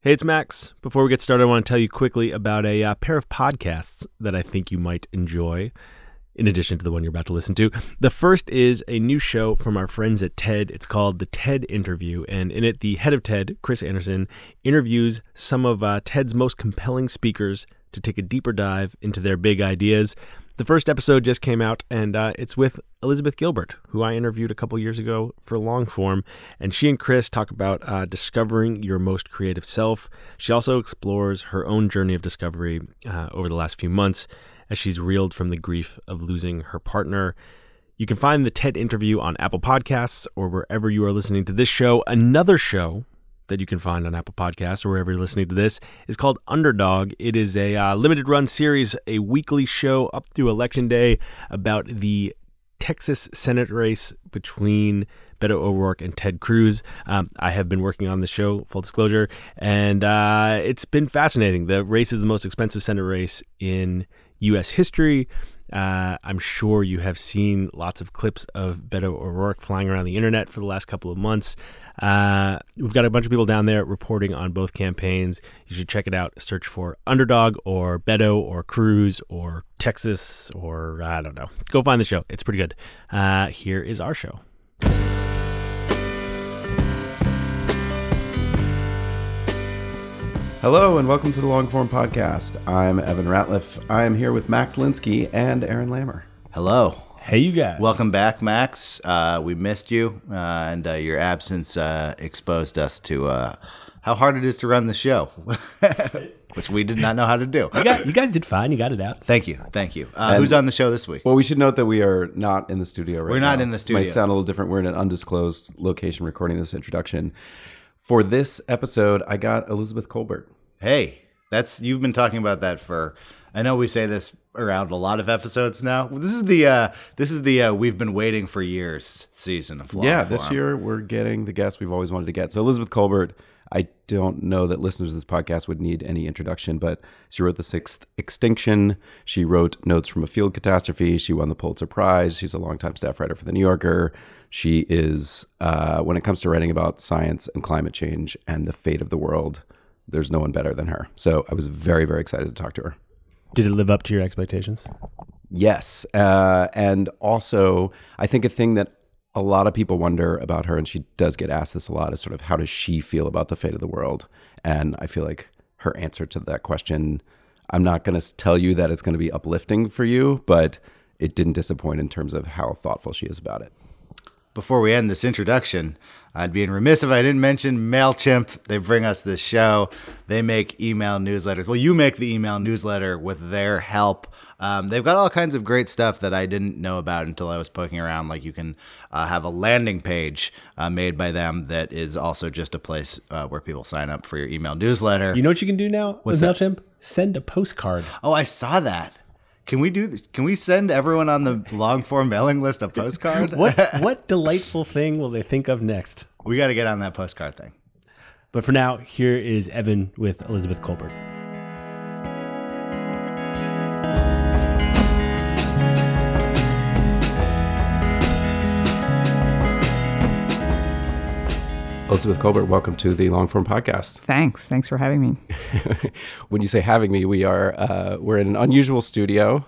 Hey, it's Max. Before we get started, I want to tell you quickly about a uh, pair of podcasts that I think you might enjoy, in addition to the one you're about to listen to. The first is a new show from our friends at TED. It's called The TED Interview, and in it, the head of TED, Chris Anderson, interviews some of uh, TED's most compelling speakers to take a deeper dive into their big ideas. The first episode just came out, and uh, it's with Elizabeth Gilbert, who I interviewed a couple years ago for long form. And she and Chris talk about uh, discovering your most creative self. She also explores her own journey of discovery uh, over the last few months as she's reeled from the grief of losing her partner. You can find the TED interview on Apple Podcasts or wherever you are listening to this show. Another show that you can find on Apple Podcasts or wherever you're listening to this is called Underdog. It is a uh, limited run series, a weekly show up through Election Day about the Texas Senate race between Beto O'Rourke and Ted Cruz. Um, I have been working on the show, full disclosure, and uh, it's been fascinating. The race is the most expensive Senate race in U.S. history. Uh, I'm sure you have seen lots of clips of Beto O'Rourke flying around the internet for the last couple of months. Uh, we've got a bunch of people down there reporting on both campaigns. You should check it out. Search for Underdog or Beto or Cruz or Texas or I don't know. Go find the show. It's pretty good. Uh, here is our show. Hello and welcome to the Longform Podcast. I'm Evan Ratliff. I'm here with Max Linsky and Aaron Lammer. Hello. Hey, you guys. Welcome back, Max. Uh, we missed you, uh, and uh, your absence uh, exposed us to uh, how hard it is to run the show, which we did not know how to do. You, got, you guys did fine. You got it out. Thank you. Thank you. Uh, who's on the show this week? Well, we should note that we are not in the studio right now. We're not now. in the This studio. might sound a little different. We're in an undisclosed location recording this introduction. For this episode, I got Elizabeth Kolbert. Hey, that's you've been talking about that for. I know we say this around a lot of episodes now. This is the uh, this is the uh, we've been waiting for years season of long yeah, this year we're getting the guest we've always wanted to get. So Elizabeth Kolbert, I don't know that listeners of this podcast would need any introduction, but she wrote The Sixth Extinction. She wrote Notes from a Field Catastrophe. She won the Pulitzer Prize. She's a longtime staff writer for The New Yorker. She is, uh, when it comes to writing about science and climate change and the fate of the world, there's no one better than her. So I was very, very excited to talk to her. Did it live up to your expectations? Yes. Uh, and also, I think a thing that a lot of people wonder about her, and she does get asked this a lot, is sort of how does she feel about the fate of the world? And I feel like her answer to that question, I'm not going to tell you that it's going to be uplifting for you, but it didn't disappoint in terms of how thoughtful she is about it. before we end this introduction, I'd be in remiss if I didn't mention MailChimp. They bring us this show. They make email newsletters. Well, you make the email newsletter with their help. Um, they've got all kinds of great stuff that I didn't know about until I was poking around. Like you can uh, have a landing page uh, made by them that is also just a place uh, where people sign up for your email newsletter. You know what you can do now with that? MailChimp? Send a postcard. oh, I saw that. Can we do? Can we send everyone on the long form mailing list a postcard? What what delightful thing will they think of next? we got to get on that postcard thing. But for now, here is Evan with Elizabeth Kolbert. Elizabeth Kolbert, welcome to the Longform Podcast. Thanks. Thanks for having me. when you say having me, we are uh, we're in an unusual studio.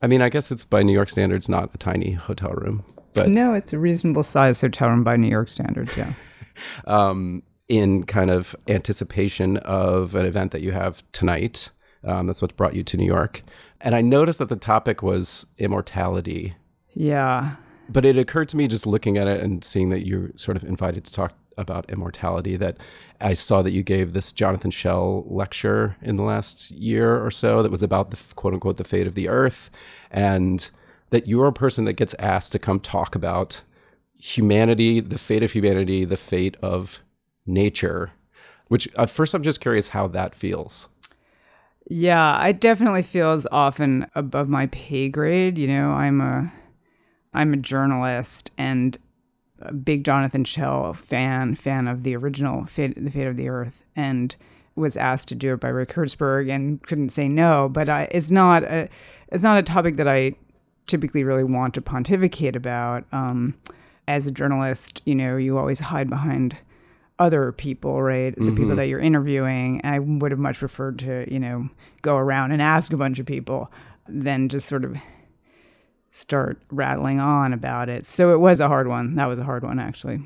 I mean, I guess it's by New York standards not a tiny hotel room, but No, it's a reasonable size hotel room by New York standards. Yeah. um, in kind of anticipation of an event that you have tonight. Um, that's what's brought you to New York. And I noticed that the topic was immortality. Yeah. But it occurred to me just looking at it and seeing that you're sort of invited to talk about immortality that I saw that you gave this Jonathan Schell lecture in the last year or so that was about the quote unquote the fate of the earth and that you're a person that gets asked to come talk about humanity, the fate of humanity, the fate of nature, which at first I'm just curious how that feels. Yeah, I definitely feels often above my pay grade. You know, I'm a I'm a journalist and a big Jonathan Schell fan, fan of the original Fate, The Fate of the Earth, and was asked to do it by Rick Hertzberg and couldn't say no. But I, it's not a it's not a topic that I typically really want to pontificate about. Um, as a journalist, you know, you always hide behind other people, right? The people that you're interviewing. I would have much preferred to, you know, go around and ask a bunch of people than just sort of start rattling on about it. So it was a hard one. That was a hard one, actually.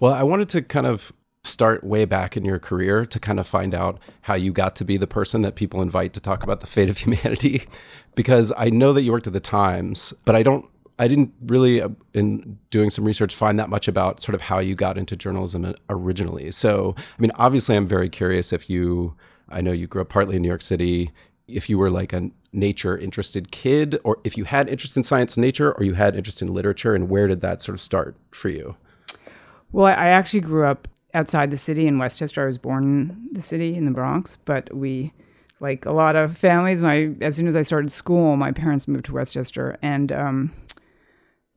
Well, I wanted to kind of start way back in your career to kind of find out how you got to be the person that people invite to talk about the fate of humanity because I know that you worked at the Times, but I don't I didn't really uh, in doing some research find that much about sort of how you got into journalism originally. So, I mean, obviously I'm very curious if you I know you grew up partly in New York City, if you were like a nature interested kid or if you had interest in science and nature or you had interest in literature and where did that sort of start for you? Well, I actually grew up outside the city in Westchester. I was born in the city in the Bronx, but we, like a lot of families, my as soon as I started school, my parents moved to Westchester, and um,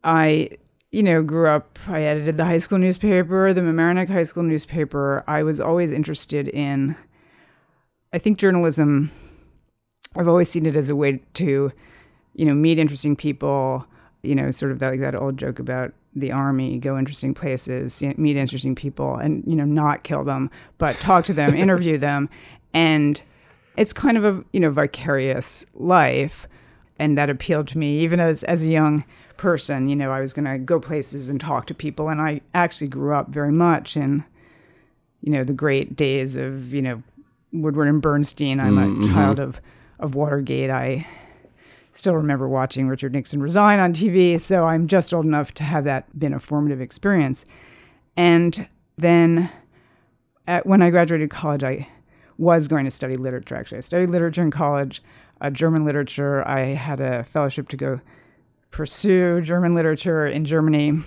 I, you know, grew up. I edited the high school newspaper, the Mamaroneck High School newspaper. I was always interested in, I think, journalism. I've always seen it as a way to, you know, meet interesting people. You know, sort of that, like that old joke about the army, go interesting places, meet interesting people, and you know, not kill them, but talk to them, interview them, and it's kind of a you know vicarious life, and that appealed to me even as as a young person. You know, I was going to go places and talk to people, and I actually grew up very much in you know the great days of you know Woodward and Bernstein. I'm mm-hmm. a child of of Watergate. I still remember watching Richard Nixon resign on TV, so I'm just old enough to have that been a formative experience. And then at, when I graduated college, I was going to study literature, actually. I studied literature in college, uh, German literature. I had a fellowship to go pursue German literature in Germany.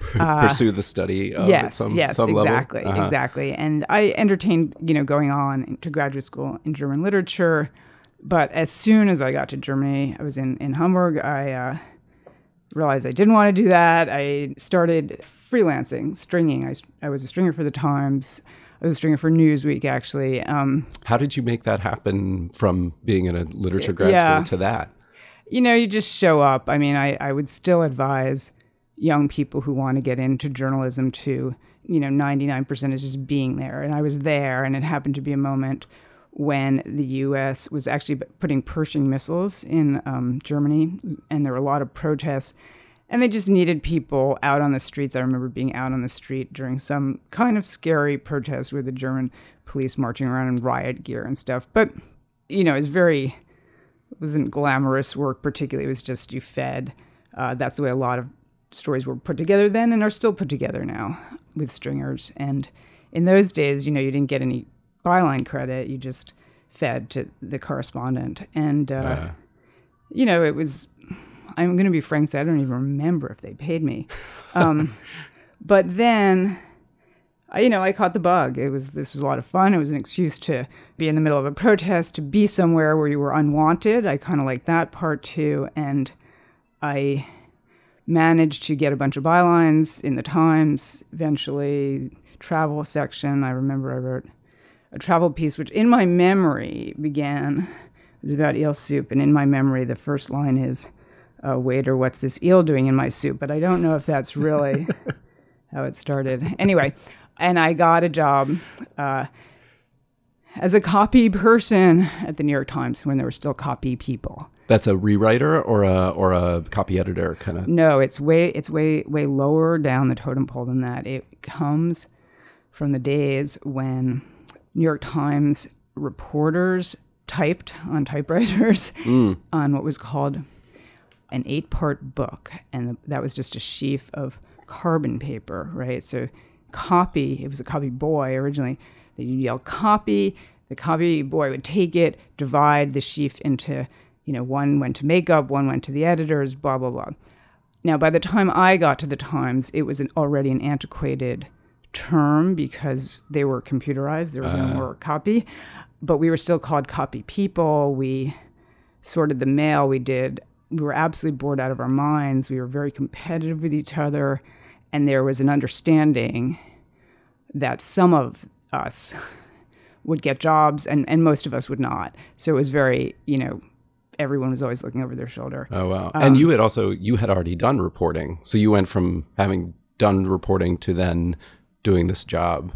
Pursue the study of yes, some, yes, some exactly, uh-huh. exactly. And I entertained, you know, going on to graduate school in German literature. But as soon as I got to Germany, I was in, in Hamburg, I uh, realized I didn't want to do that. I started freelancing, stringing. I, I was a stringer for the Times. I was a stringer for Newsweek, actually. Um, How did you make that happen from being in a literature grad Yeah. school to that? you know, you just show up. I mean, I, I would still advise young people who want to get into journalism to, you know, 99% is just being there. And I was there, and it happened to be a moment when the U.S. was actually putting Pershing missiles in um, Germany, and there were a lot of protests. And they just needed people out on the streets. I remember being out on the street during some kind of scary protest with the German police marching around in riot gear and stuff. But, you know, it's very it wasn't glamorous work particularly. It was just you fed. Uh, that's the way a lot of stories were put together then and are still put together now with stringers. And in those days, you know, you didn't get any byline credit. You just fed to the correspondent. And, uh, Uh, you know, it was, I'm going to be frank, so I don't even remember if they paid me. Um, but then, I- you know, I caught the bug. It was this was a lot of fun. It was an excuse to be in the middle of a protest, to be somewhere where you were unwanted. I kind of like that part too, and I managed to get a bunch of bylines in the Times. Eventually, travel section. I remember I wrote a travel piece, which in my memory began it was about eel soup, and in my memory, the first line is, uh, "Waiter, what's this eel doing in my soup?" But I don't know if that's really how it started. Anyway, and I got a job uh, as a copy person at the New York Times when there were still copy people. that's a rewriter or a or a copy editor kind of. No, it's way it's way way lower down the totem pole than that. It comes from the days when New York Times reporters typed on typewriters mm. on what was called an eight-part book, and that was just a sheaf of carbon paper, right? So copy, it was a copy boy originally. That you yell copy, the copy boy would take it, divide the sheaf into, you know, one went to makeup, one went to the editors, blah blah blah. Now, by the time I got to the Times, it was an, already an antiquated term because they were computerized. There was no ah. more copy, but we were still called copy people. We sorted the mail. We did. We were absolutely bored out of our minds. We were very competitive with each other, and there was an understanding that some of us would get jobs and, and most of us would not. So it was very, you know, everyone was always looking over their shoulder. Oh wow! and you had also you had already done reporting, so you went from having done reporting to then doing this job.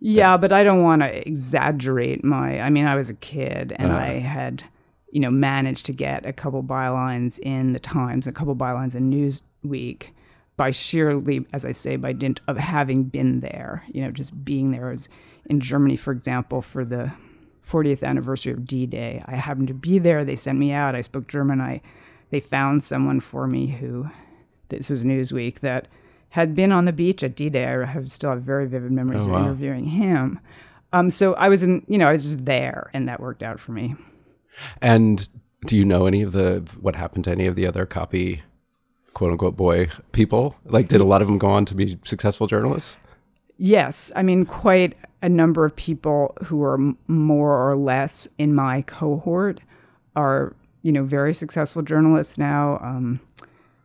Yeah, but I don't want to exaggerate my. I mean, I was a kid and Uh-huh. I had, you know, managed to get a couple bylines in the Times, a couple bylines in Newsweek by sheerly, as I say, by dint of having been there, you know, just being there. I was in Germany, for example, for the 40th anniversary of D-Day. I happened to be there. They sent me out. I spoke German. I, they found someone for me who, this was Newsweek, that had been on the beach at D-Day. I have still have very vivid memories Oh, of interviewing him. Um, so I was in, you know, I was just there, and that worked out for me. And do you know any of the what happened to any of the other copy, quote unquote, boy people? Like, did a lot of them go on to be successful journalists? Yes, I mean, quite a number of people who are more or less in my cohort are, you know, very successful journalists now. Um,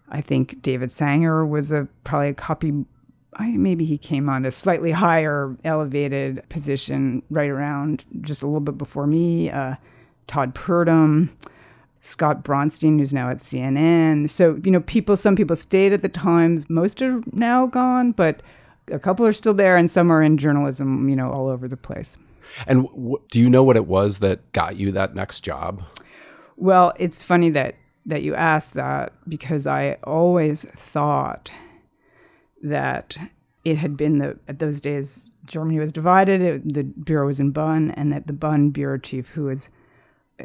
I think David Sanger was a probably a copy. I, maybe he came on a slightly higher, elevated position right around just a little bit before me. Uh, Todd Purdum, Scott Bronstein, who's now at CNN. So you know, people. Some people stayed at the Times. Most are now gone, but a couple are still there, and some are in journalism. You know, all over the place. And w- do you know what it was that got you that next job? Well, it's funny that that you asked that because I always thought that it had been the at those days Germany was divided. It, the bureau was in Bonn, and that the Bonn bureau chief, who was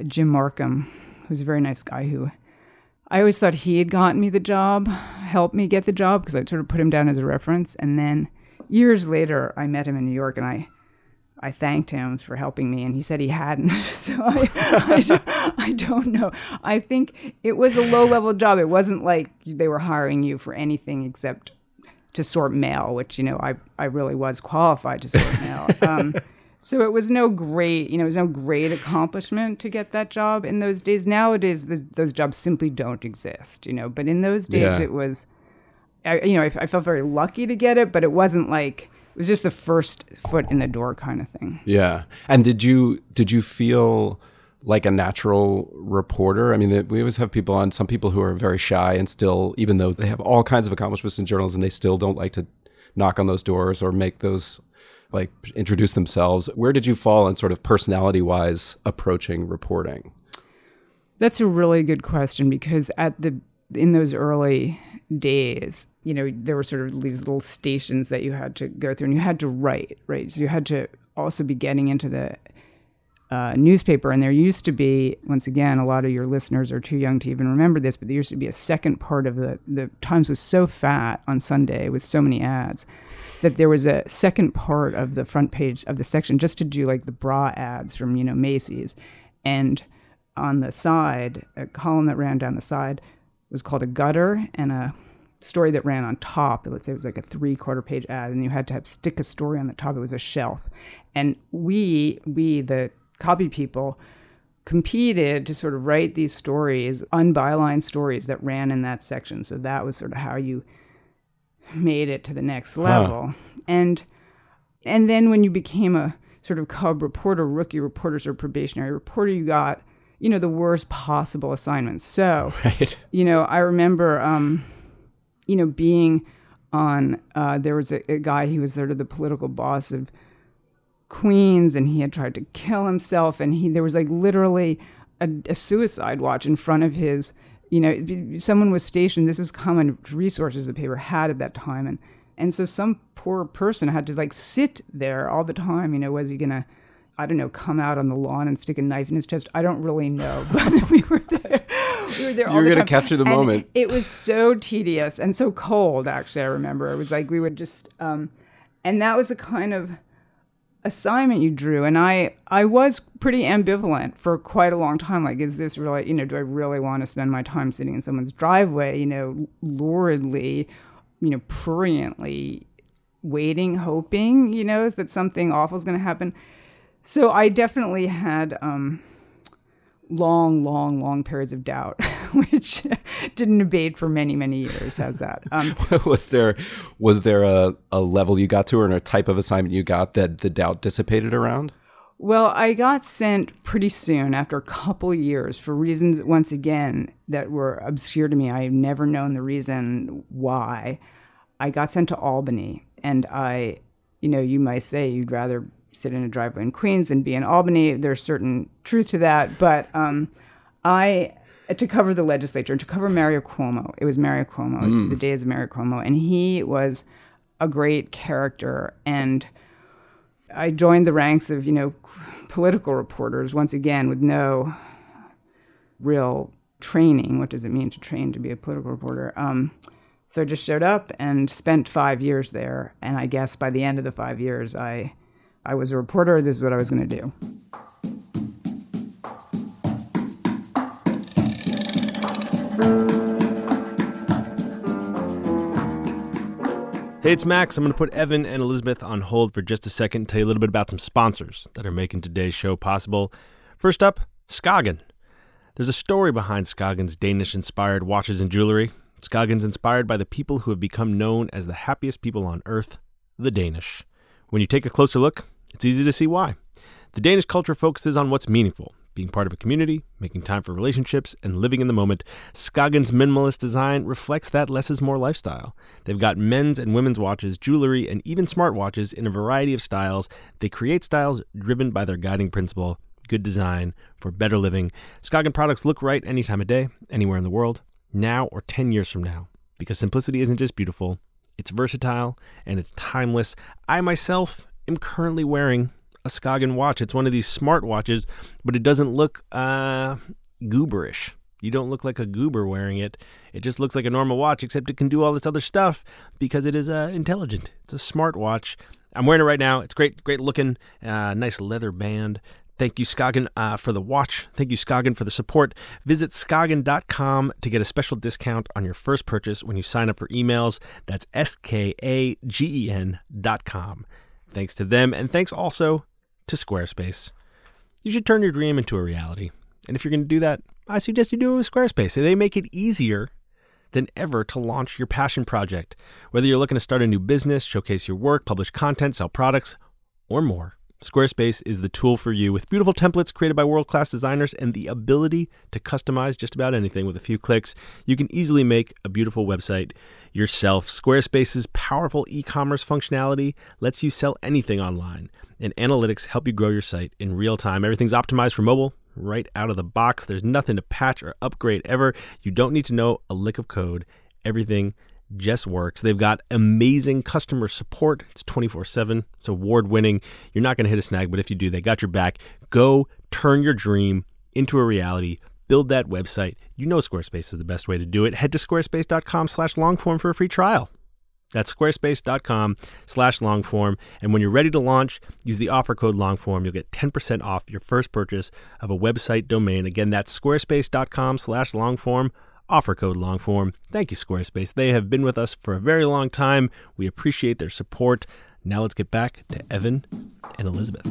Jim Markham, who's a very nice guy, who I always thought he had gotten me the job, helped me get the job because I sort of put him down as a reference, and then years later I met him in New York, and I I thanked him for helping me, and he said he hadn't. so I, I, don't, I don't know. I think it was a low level job. It wasn't like they were hiring you for anything except to sort mail, which you know I I really was qualified to sort mail. Um, so it was no great, you know, it was no great accomplishment to get that job in those days. Nowadays, the, those jobs simply don't exist, you know. But in those days, Yeah. it was, I, you know, I, I felt very lucky to get it, but it wasn't like it was just the first foot in the door kind of thing. Yeah. And did you did you feel like a natural reporter? I mean, we always have people on. Some people who are very shy and still, even though they have all kinds of accomplishments in journalism, they still don't like to knock on those doors or make those like introduce themselves. Where did you fall in sort of personality wise approaching reporting? That's a really good question because at the in those early days, you know, there were sort of these little stations that you had to go through, and you had to write, right? So you had to also be getting into the uh, newspaper, and there used to be, once again, a lot of your listeners are too young to even remember this, but there used to be a second part of the the Times was so fat on Sunday with so many ads that there was a second part of the front page of the section just to do like the bra ads from you know Macy's, and on the side, a column that ran down the side was called a gutter, and a story that ran on top. Let's say it was like a three quarter page ad, and you had to have stick a story on the top. It was a shelf, and we we the copy people competed to sort of write these stories, unbyline stories that ran in that section. So that was sort of how you made it to the next level. And and then when you became a sort of cub reporter, rookie reporters or probationary reporter, you got, you know, the worst possible assignments. So Right. you know, I remember, um, you know, being on. Uh, there was a, a guy. He was sort of the political boss of Queens, and he had tried to kill himself. And he there was like literally a, a suicide watch in front of his. You know, someone was stationed. This is common resources the paper had at that time, and and so some poor person had to like sit there all the time. You know, was he gonna? I don't know, come out on the lawn and stick a knife in his chest. I don't really know, but we were there. We were there all the time. You were the gonna time. capture the And moment. It was so tedious and so cold. Actually, I remember it was like we would just, um, and that was the kind of assignment you drew. And I, I was pretty ambivalent for quite a long time. Like, is this really, you know, do I really want to spend my time sitting in someone's driveway, you know, luridly, you know, pruriently waiting, hoping, you know, is that something awful is going to happen. So I definitely had um, long, long, long periods of doubt, which didn't abate for many, many years. How's that? Um, was there was there a, a level you got to or a type of assignment you got that the doubt dissipated around? well, I got sent pretty soon after a couple years for reasons, once again, that were obscure to me. I've never known the reason why. I got sent to Albany, and I you know, you might say you'd rather sit in a driveway in Queens than be in Albany. There's certain truth to that, but um, I to cover the legislature and to cover Mario Cuomo. It was Mario Cuomo, the days of Mario Cuomo, and he was a great character. And I joined the ranks of you know political reporters once again with no real training. What does it mean to train to be a political reporter? Um, so I just showed up and spent five years there. And I guess by the end of the five years, I I was a reporter. This is what I was going to do. Hey, it's Max. I'm going to put Evan and Elizabeth on hold for just a second and tell you a little bit about some sponsors that are making today's show possible. First up, Skagen. There's a story behind Skagen's Danish inspired watches and jewelry. Skagen's inspired by the people who have become known as the happiest people on earth, the Danish. When you take a closer look, it's easy to see why. The Danish culture focuses on what's meaningful, being part of a community, making time for relationships, and living in the moment. Skagen's minimalist design reflects that less is more lifestyle. They've got men's and women's watches, jewelry, and even smartwatches in a variety of styles. They create styles driven by their guiding principle good design for better living. Skagen products look right any time of day, anywhere in the world, now or 10 years from now. Because simplicity isn't just beautiful, it's versatile and it's timeless. I myself am currently wearing a Skagen watch. It's one of these smart watches, but it doesn't look uh, gooberish. You don't look like a goober wearing it. It just looks like a normal watch, except it can do all this other stuff because it is uh, intelligent. It's a smart watch. I'm wearing it right now. It's great, great looking. Uh, nice leather band. Thank you, Skagen, uh, for the watch. Thank you, Skagen, for the support. Visit Skagen.com to get a special discount on your first purchase when you sign up for emails. That's S K A G E N.com. Thanks to them, and thanks also to Squarespace. You should turn your dream into a reality. And if you're going to do that, I suggest you do it with Squarespace. They make it easier than ever to launch your passion project. Whether you're looking to start a new business, showcase your work, publish content, sell products, or more. Squarespace is the tool for you with beautiful templates created by world class designers and the ability to customize just about anything with a few clicks. You can easily make a beautiful website yourself. Squarespace's powerful e commerce functionality lets you sell anything online, and analytics help you grow your site in real time. Everything's optimized for mobile right out of the box. There's nothing to patch or upgrade ever. You don't need to know a lick of code. Everything just works. They've got amazing customer support. It's 24 7, it's award winning. You're not going to hit a snag, but if you do, they got your back. Go turn your dream into a reality. Build that website. You know Squarespace is the best way to do it. Head to squarespace.com slash longform for a free trial. That's squarespace.com slash longform. And when you're ready to launch, use the offer code longform. You'll get 10% off your first purchase of a website domain. Again, that's squarespace.com slash longform offer code longform. Thank you, Squarespace. They have been with us for a very long time. We appreciate their support. Now let's get back to Evan and Elizabeth.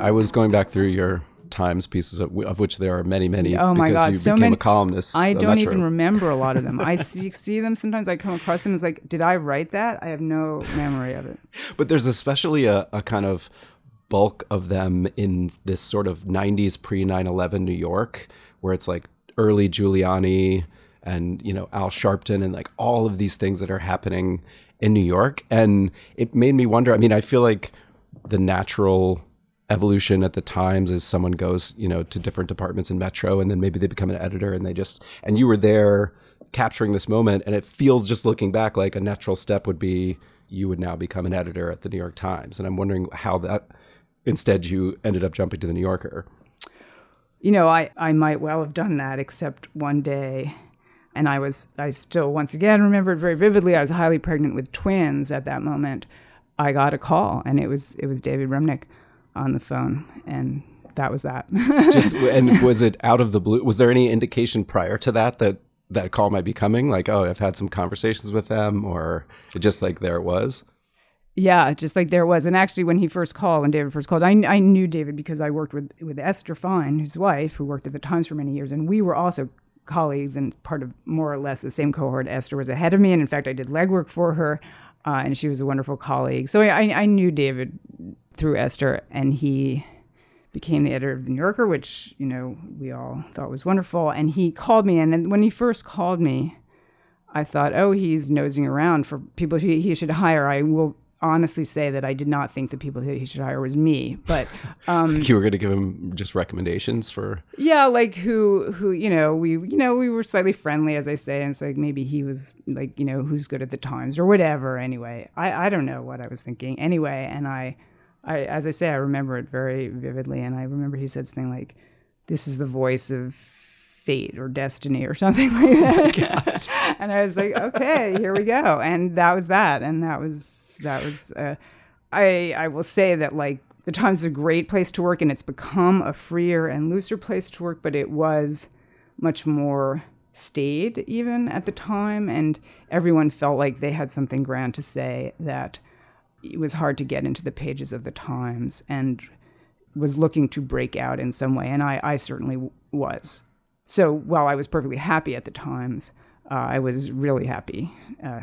I was going back through your Times pieces, of, of which there are many, many. Oh my God, you so many- a columnist. I don't even remember a lot of them. I see, see them sometimes. I come across them. It's like, did I write that? I have no memory of it. But there's especially a, a kind of bulk of them in this sort of 90s pre 9 11 New York, where it's like early Giuliani and, you know, Al Sharpton and like all of these things that are happening in New York. And it made me wonder. I mean, I feel like the natural evolution at the times is someone goes you know to different departments in metro and then maybe they become an editor and they just and you were there capturing this moment and it feels just looking back like a natural step would be you would now become an editor at the new york times and i'm wondering how that instead you ended up jumping to the new yorker You know, I, I might well have done that, except one day, and I was, I still, once again, remember it very vividly. I was highly pregnant with twins at that moment. I got a call, and it was, it was David Remnick on the phone, and that was that. just and was it out of the blue was there any indication prior to that that that call might be coming like oh i've had some conversations with them or just like there it was Yeah, just like there was. And actually, when he first called, when David first called, I, I knew David because I worked with, with Esther Fein, his wife, who worked at the Times for many years. And we were also colleagues and part of more or less the same cohort. Esther was ahead of me. And in fact, I did legwork for her. Uh, and she was a wonderful colleague. So I, I knew David through Esther. And he became the editor of the New Yorker, which you know we all thought was wonderful. And he called me, and, when he first called me, I thought, oh, he's nosing around for people he, he should hire. I will honestly say that I did not think the people that he should hire was me, but um, you were going to give him just recommendations for. Yeah, like who who you know we you know we were slightly friendly as I say, and it's like maybe he was like you know who's good at the Times or whatever. Anyway, I I don't know what I was thinking anyway, and I I as I say I remember it very vividly, and I remember he said something like, "This is the voice of." Fate or destiny or something like that. Oh and I was like, okay, here we go. And that was that. And that was that was uh, I I will say that like the Times is a great place to work and it's become a freer and looser place to work, but it was much more staid even at the time and everyone felt like they had something grand to say that it was hard to get into the pages of the Times and was looking to break out in some way and I, I certainly was. So while I was perfectly happy at the Times, uh, I was really happy uh,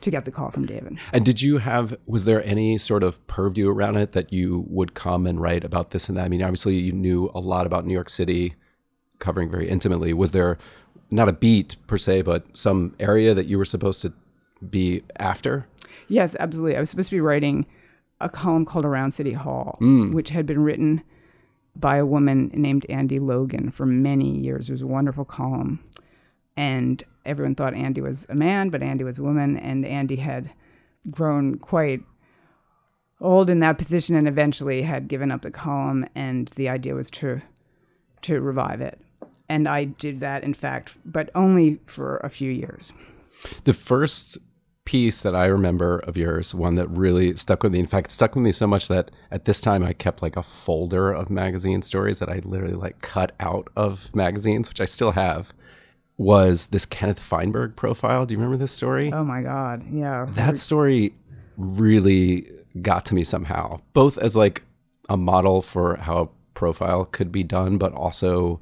to get the call from David. And did you have, was there any sort of purview around it that you would come and write about this and that? I mean, obviously you knew a lot about New York City, covering very intimately. Was there not a beat per se, but some area that you were supposed to be after? Yes, absolutely. I was supposed to be writing a column called Around City Hall, mm. which had been written by a woman named Andy Logan for many years. It was a wonderful column. And everyone thought Andy was a man, but Andy was a woman, and Andy had grown quite old in that position and eventually had given up the column and the idea was to to revive it. And I did that in fact, but only for a few years. The first piece that I remember of yours, one that really stuck with me. In fact, stuck with me so much that at this time I kept like a folder of magazine stories that I literally like cut out of magazines, which I still have was this Kenneth Feinberg profile. Do you remember this story? Oh my God. Yeah. That story really got to me somehow, both as like a model for how a profile could be done, but also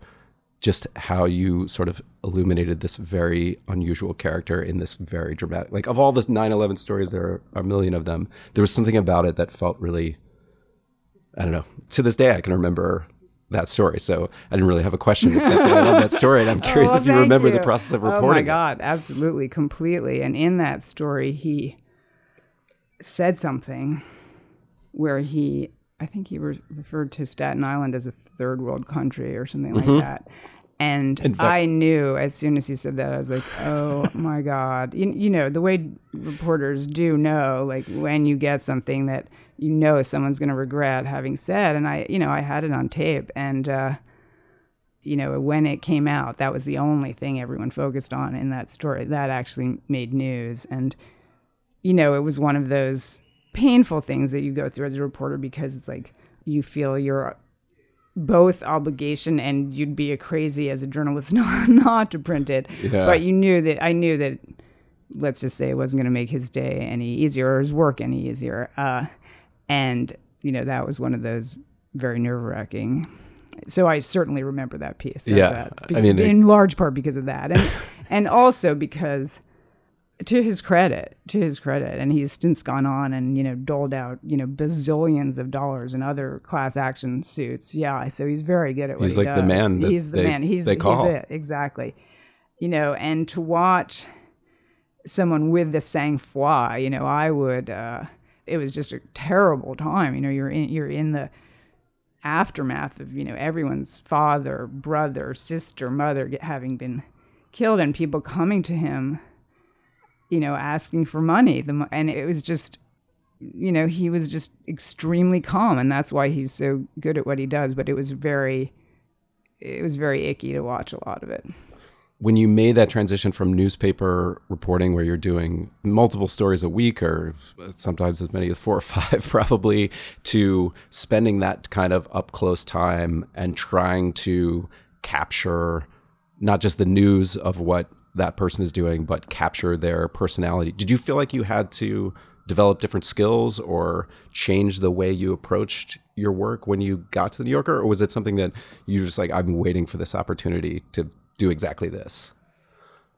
just how you sort of illuminated this very unusual character in this very dramatic like of all the 9-11 stories there are a million of them there was something about it that felt really i don't know to this day i can remember that story. So I didn't really have a question except that I love that story. And I'm oh, curious oh, well, if you remember you. the process of reporting. Oh my God, it. absolutely, completely. And in that story, he said something where he, I think he re- referred to Staten Island as a third world country or something mm-hmm. like that. And I knew as soon as he said that, I was like, oh my God. You, you know, the way reporters do know, like when you get something that you know someone's going to regret having said. And I, you know, I had it on tape. And, uh, you know, when it came out, that was the only thing everyone focused on in that story. That actually made news. And, you know, it was one of those painful things that you go through as a reporter because it's like you feel your both obligation and you'd be a crazy as a journalist not, not to print it. Yeah. But you knew that I knew that let's just say it wasn't going to make his day any easier or his work any easier. Uh, and you know that was one of those very nerve wracking. So I certainly remember that piece. Yeah, that. I mean, in it, large part because of that, and and also because to his credit, to his credit, and he's since gone on and you know doled out you know bazillions of dollars in other class action suits. Yeah, so he's very good at what he's he like does. the man. he's the they, man. He's they call. he's it exactly. You know, and to watch someone with the sang froid, you know, I would. Uh, it was just a terrible time. You know, you're in you're in the aftermath of you know everyone's father, brother, sister, mother having been killed, and people coming to him, you know, asking for money. The, and it was just, you know, he was just extremely calm, and that's why he's so good at what he does. But it was very, it was very icky to watch a lot of it when you made that transition from newspaper reporting where you're doing multiple stories a week or sometimes as many as four or five probably to spending that kind of up close time and trying to capture not just the news of what that person is doing but capture their personality did you feel like you had to develop different skills or change the way you approached your work when you got to the new yorker or was it something that you just like i'm waiting for this opportunity to do exactly this?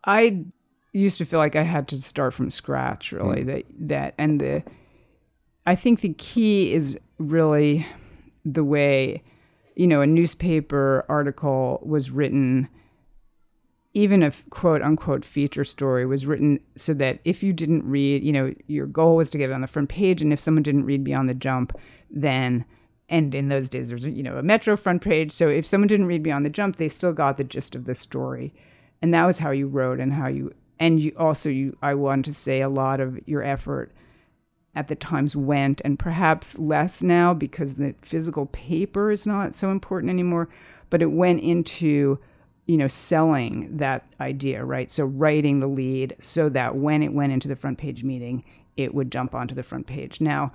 I used to feel like I had to start from scratch, really. Mm. That that and the I think the key is really the way you know, a newspaper article was written, even a quote unquote feature story was written so that if you didn't read, you know, your goal was to get it on the front page. And if someone didn't read Beyond the Jump, then and in those days there's you know a metro front page so if someone didn't read beyond the jump they still got the gist of the story and that was how you wrote and how you and you also you i want to say a lot of your effort at the times went and perhaps less now because the physical paper is not so important anymore but it went into you know selling that idea right so writing the lead so that when it went into the front page meeting it would jump onto the front page now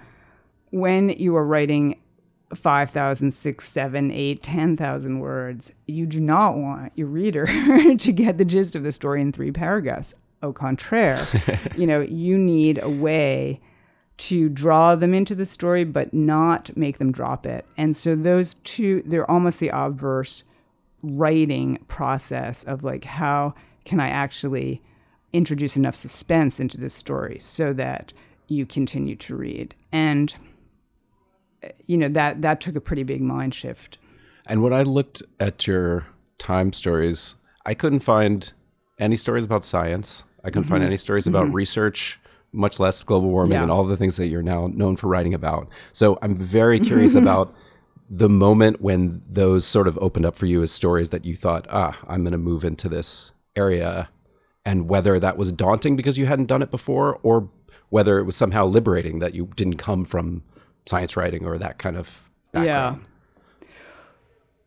when you are writing 5,000, 6, 7, 8, 10,000 words, you do not want your reader to get the gist of the story in three paragraphs. Au contraire, you know, you need a way to draw them into the story, but not make them drop it. And so those two, they're almost the obverse writing process of like, how can I actually introduce enough suspense into this story so that you continue to read? And you know that that took a pretty big mind shift. And when I looked at your time stories, I couldn't find any stories about science. I couldn't mm-hmm. find any stories about mm-hmm. research, much less global warming yeah. and all the things that you're now known for writing about. So I'm very curious about the moment when those sort of opened up for you as stories that you thought, ah, I'm going to move into this area, and whether that was daunting because you hadn't done it before, or whether it was somehow liberating that you didn't come from science writing or that kind of background. Yeah.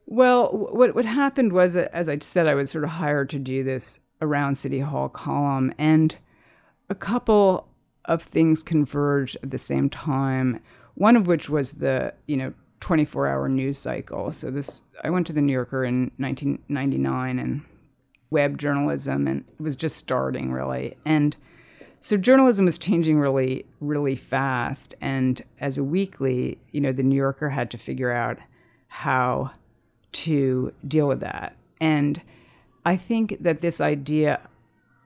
Well, what what happened was, as I said, I was sort of hired to do this around City Hall column, and a couple of things converged at the same time. One of which was the you know 24 hour news cycle. So this, I went to the New Yorker in 1999, and web journalism, and it was just starting really, and so journalism was changing really, really fast. And as a weekly, you know, the New Yorker had to figure out how to deal with that. And I think that this idea,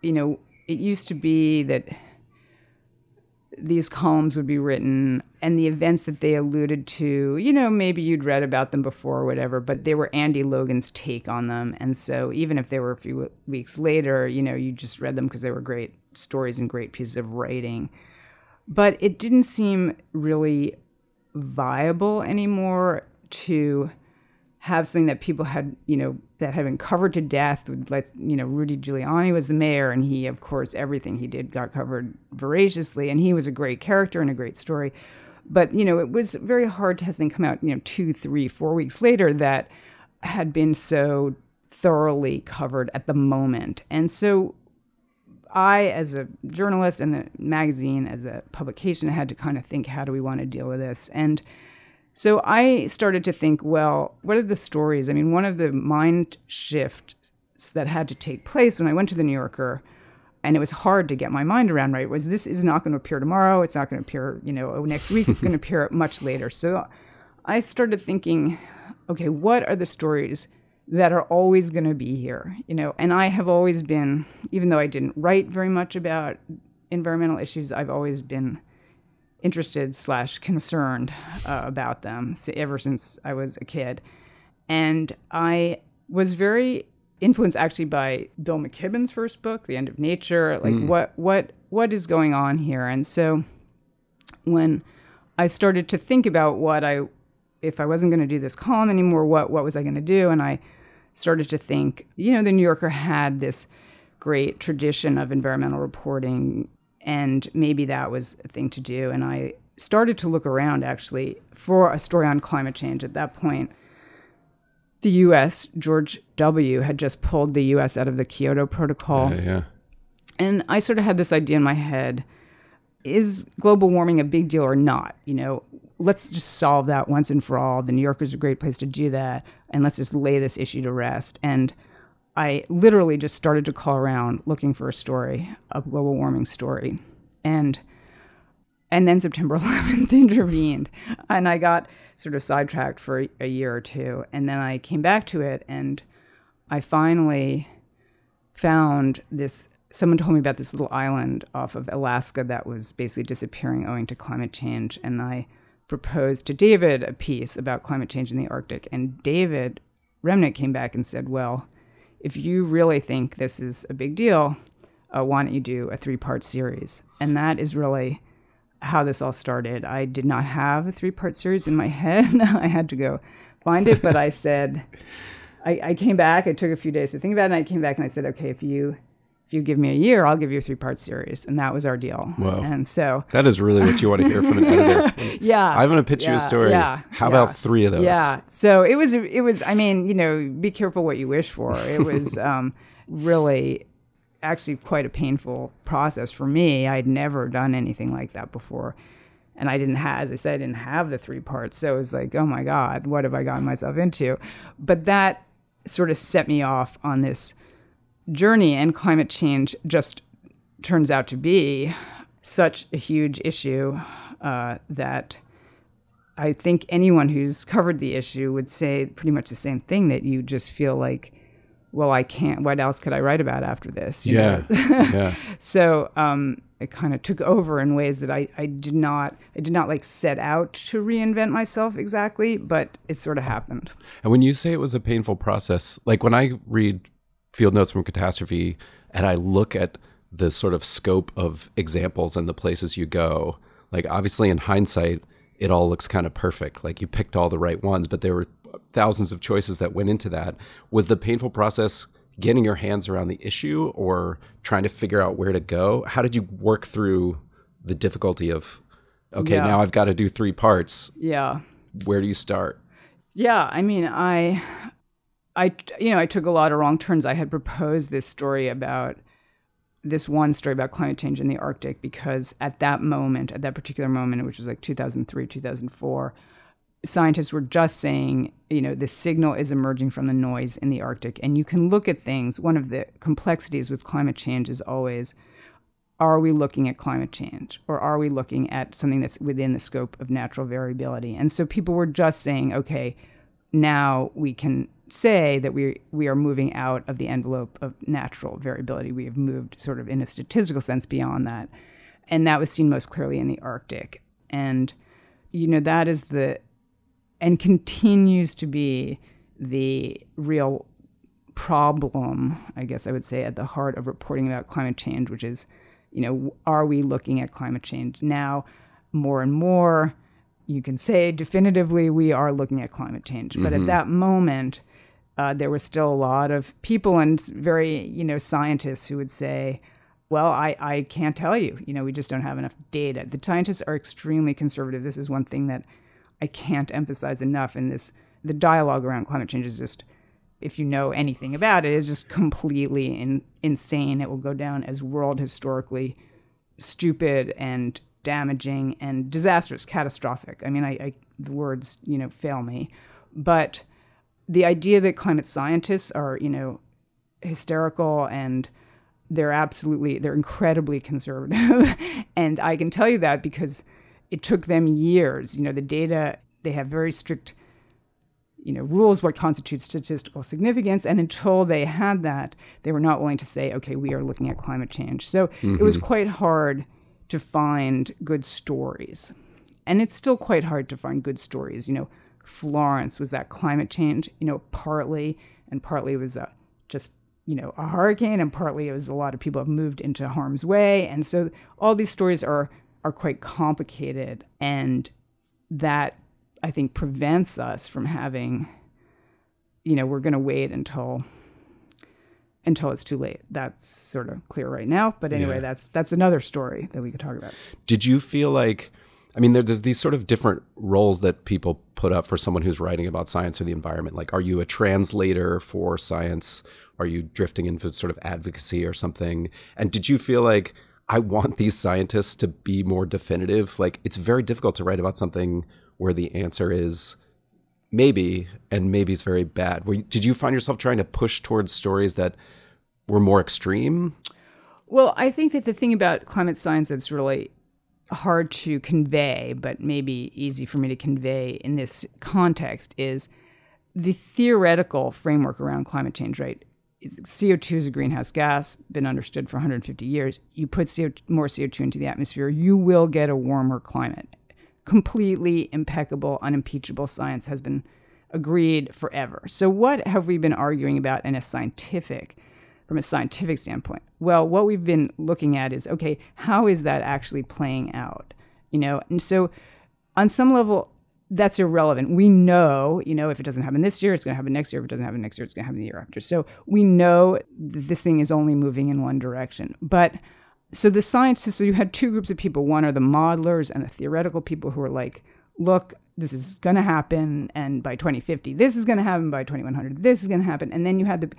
you know, it used to be that these columns would be written and the events that they alluded to, you know, maybe you'd read about them before or whatever, but they were Andy Logan's take on them. And so even if they were a few weeks later, you know, you just read them because they were great stories and great pieces of writing. But it didn't seem really viable anymore to have something that people had, you know, that had been covered to death. Like, you know, Rudy Giuliani was the mayor, and he, of course, everything he did got covered voraciously, and he was a great character and a great story. But you know, it was very hard to have something come out, you know, two, three, four weeks later that had been so thoroughly covered at the moment. And so I, as a journalist and the magazine as a publication, had to kind of think, how do we want to deal with this? And so I started to think, well, what are the stories? I mean, one of the mind shifts that had to take place when I went to the New Yorker, and it was hard to get my mind around right, was this is not going to appear tomorrow. It's not going to appear, you know, next week. It's going to appear much later. So I started thinking, okay, what are the stories that are always going to be here? You know, and I have always been, even though I didn't write very much about environmental issues, I've always been interested slash concerned uh, about them ever since I was a kid. And I was very influenced actually by Bill McKibben's first book, The End of Nature. Like mm. what what what is going on here? And so when I started to think about what I if I wasn't going to do this column anymore, what what was I going to do? And I started to think, you know, the New Yorker had this great tradition of environmental reporting and maybe that was a thing to do. And I started to look around actually for a story on climate change. At that point, the U.S. George W. had just pulled the U.S. out of the Kyoto Protocol. Uh, yeah. And I sort of had this idea in my head: is global warming a big deal or not? You know, let's just solve that once and for all. The New Yorker's are a great place to do that, and let's just lay this issue to rest. And I literally just started to call around looking for a story, a global warming story. And and then September 11th intervened, and I got sort of sidetracked for a year or two, and then I came back to it, and I finally found this. Someone told me about this little island off of Alaska that was basically disappearing owing to climate change, and I proposed to David a piece about climate change in the Arctic. And David Remnick came back and said, Well, if you really think this is a big deal, uh, why don't you do a three part series? And that is really how this all started. I did not have a three part series in my head. I had to go find it, but I said, I, I, came back. I took a few days to think about it, and I came back and I said, okay, if you if you give me a year, I'll give you a three part series, and that was our deal. Wow. And so that is really what you want to hear from an editor. yeah, I'm going to pitch yeah, you a story. Yeah, How yeah. about three of those? Yeah. So it was it was. I mean, you know, be careful what you wish for. It was um, really actually quite a painful process for me. I'd never done anything like that before. And I didn't have, as I said, I didn't have the three parts. So it was like, oh my God, what have I gotten myself into? But that sort of set me off on this journey. And climate change just turns out to be such a huge issue uh, that I think anyone who's covered the issue would say pretty much the same thing that you just feel like, well, I can't, what else could I write about after this? you Yeah. know? yeah. so um, it kind of took over in ways that I, I did not I did not like set out to reinvent myself exactly, but it sort of happened. And when you say it was a painful process, like when I read Field Notes from Catastrophe and I look at the sort of scope of examples and the places you go, like obviously in hindsight, it all looks kind of perfect. Like you picked all the right ones, but there were thousands of choices that went into that. Was the painful process getting your hands around the issue or trying to figure out where to go? How did you work through the difficulty of, okay, Yeah. now I've got to do three parts. Yeah. Where do you start? Yeah, I mean, I, I, you know, I took a lot of wrong turns. I had proposed this story about this one story about climate change in the Arctic because at that moment, at that particular moment, which was like 2003, 2004, scientists were just saying, you know, the signal is emerging from the noise in the Arctic, and you can look at things. One of the complexities with climate change is always are we looking at climate change or are we looking at something that's within the scope of natural variability? And so people were just saying, okay, now we can say that we we are moving out of the envelope of natural variability. We have moved sort of in a statistical sense beyond that. And that was seen most clearly in the Arctic. And you know, that is the and continues to be the real problem, I guess I would say, at the heart of reporting about climate change, which is, you know, are we looking at climate change now more and more? You can say definitively we are looking at climate change, but at mm-hmm. that moment, uh, there was still a lot of people and very, you know, scientists who would say, well, I, I can't tell you. You know, we just don't have enough data. The scientists are extremely conservative. This is one thing that I can't emphasize enough in this. The dialogue around climate change is just, if you know anything about it, is just completely in, insane. It will go down as world historically stupid and damaging and disastrous, catastrophic. I mean, I, I the words you know fail me, but the idea that climate scientists are you know hysterical and they're absolutely they're incredibly conservative. And i can tell you that because it took them years you know the data they have very strict you know rules what constitutes statistical significance. And until they had that they were not willing to say okay we are looking at climate change. So it was mm-hmm. quite hard to find good stories. And it's still quite hard to find good stories you know florence was that climate change you know partly and partly it was a, just you know a hurricane and partly it was a lot of people have moved into harm's way. And so all these stories are are quite complicated and that i think prevents us from having you know we're going to wait until until it's too late. That's sort of clear right now but anyway Yeah. that's that's another story that we could talk about. Did you feel like, I mean, there, there's these sort of different roles that people put up for someone who's writing about science or the environment. Like, are you a translator for science? Are you drifting into sort of advocacy or something? And did you feel like, I want these scientists to be more definitive? Like, it's very difficult to write about something where the answer is maybe, and maybe is very bad. Were did you find yourself trying to push towards stories that were more extreme? Well, I think that the thing about climate science that's really hard to convey, but maybe easy for me to convey in this context is the theoretical framework around climate change, right? CO2 is a greenhouse gas, been understood for 150 years. You put CO- more CO2 into the atmosphere, you will get a warmer climate. completely impeccable, unimpeachable science has been agreed forever. So, what have we been arguing about in a scientific, from a scientific standpoint? Well, what we've been looking at is okay, how is that actually playing out? You know, and so on some level, that's irrelevant. We know, you know, if it doesn't happen this year, it's going to happen next year. If it doesn't happen next year, it's going to happen the year after. So we know that this thing is only moving in one direction. But so the scientists, so you had two groups of people. One are the modelers and the theoretical people who are like, look, this is going to happen. And by 2050, this is going to happen. By 2100, this is going to happen. And then you had the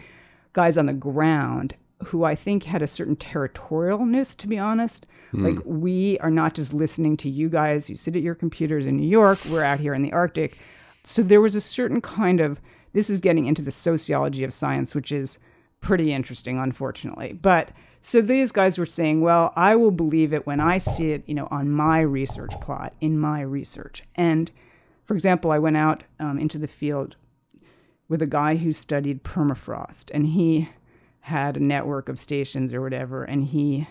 guys on the ground who I think had a certain territorialness, to be honest. Mm. Like, we are not just listening to you guys who sit at your computers in New York, we're out here in the Arctic. So there was a certain kind of, this is getting into the sociology of science, which is pretty interesting, unfortunately. But so these guys were saying, well, I will believe it when I see it, you know, on my research plot, in my research. And for example, I went out um, into the field with a guy who studied permafrost, and he had a network of stations or whatever, and he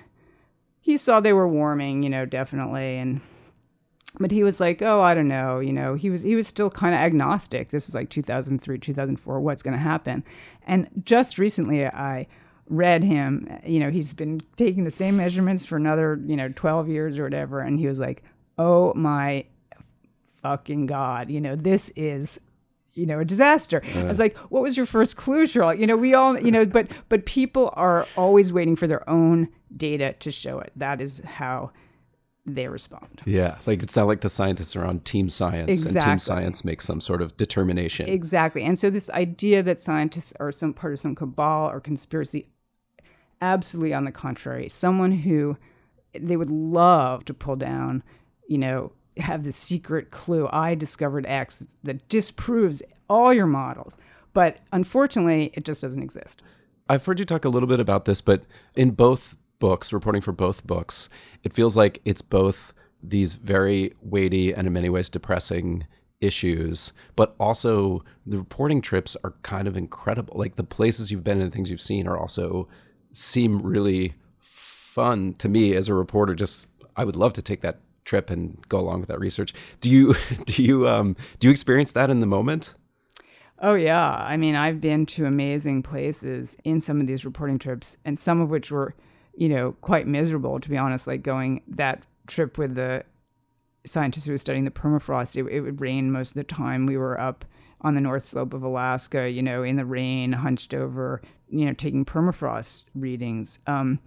he saw they were warming, you know, definitely, and but he was like, oh, I don't know, you know, he was he was still kind of agnostic. This is like 2003, 2004, what's going to happen? And just recently, I read him, you know, he's been taking the same measurements for another, you know, 12 years or whatever, and he was like, oh my fucking god, you know, this is you know, a disaster. Uh, I was like, what was your first clue, Sherlock? You know, we all, you know, but but people are always waiting for their own data to show it. That is how they respond. Yeah, like it's not like the scientists are on team science exactly. and team science makes some sort of determination. Exactly. And so this idea that scientists are some part of some cabal or conspiracy, absolutely on the contrary. Someone who they would love to pull down, you know, have the secret clue. I discovered X that disproves all your models. But unfortunately, it just doesn't exist. I've heard you talk a little bit about this, but in both books, reporting for both books, it feels like it's both these very weighty and in many ways depressing issues, but also the reporting trips are kind of incredible. Like the places you've been and things you've seen are also seem really fun to me as a reporter. Just I would love to take that trip and go along with that research. Do you do you um, do you experience that in the moment? Oh yeah, I mean I've been to amazing places in some of these reporting trips, and some of which were, you know, quite miserable to be honest. Like going that trip with the scientists who were studying the permafrost, it, it would rain most of the time. We were up on the north slope of Alaska, you know, in the rain, hunched over, you know, taking permafrost readings. Um,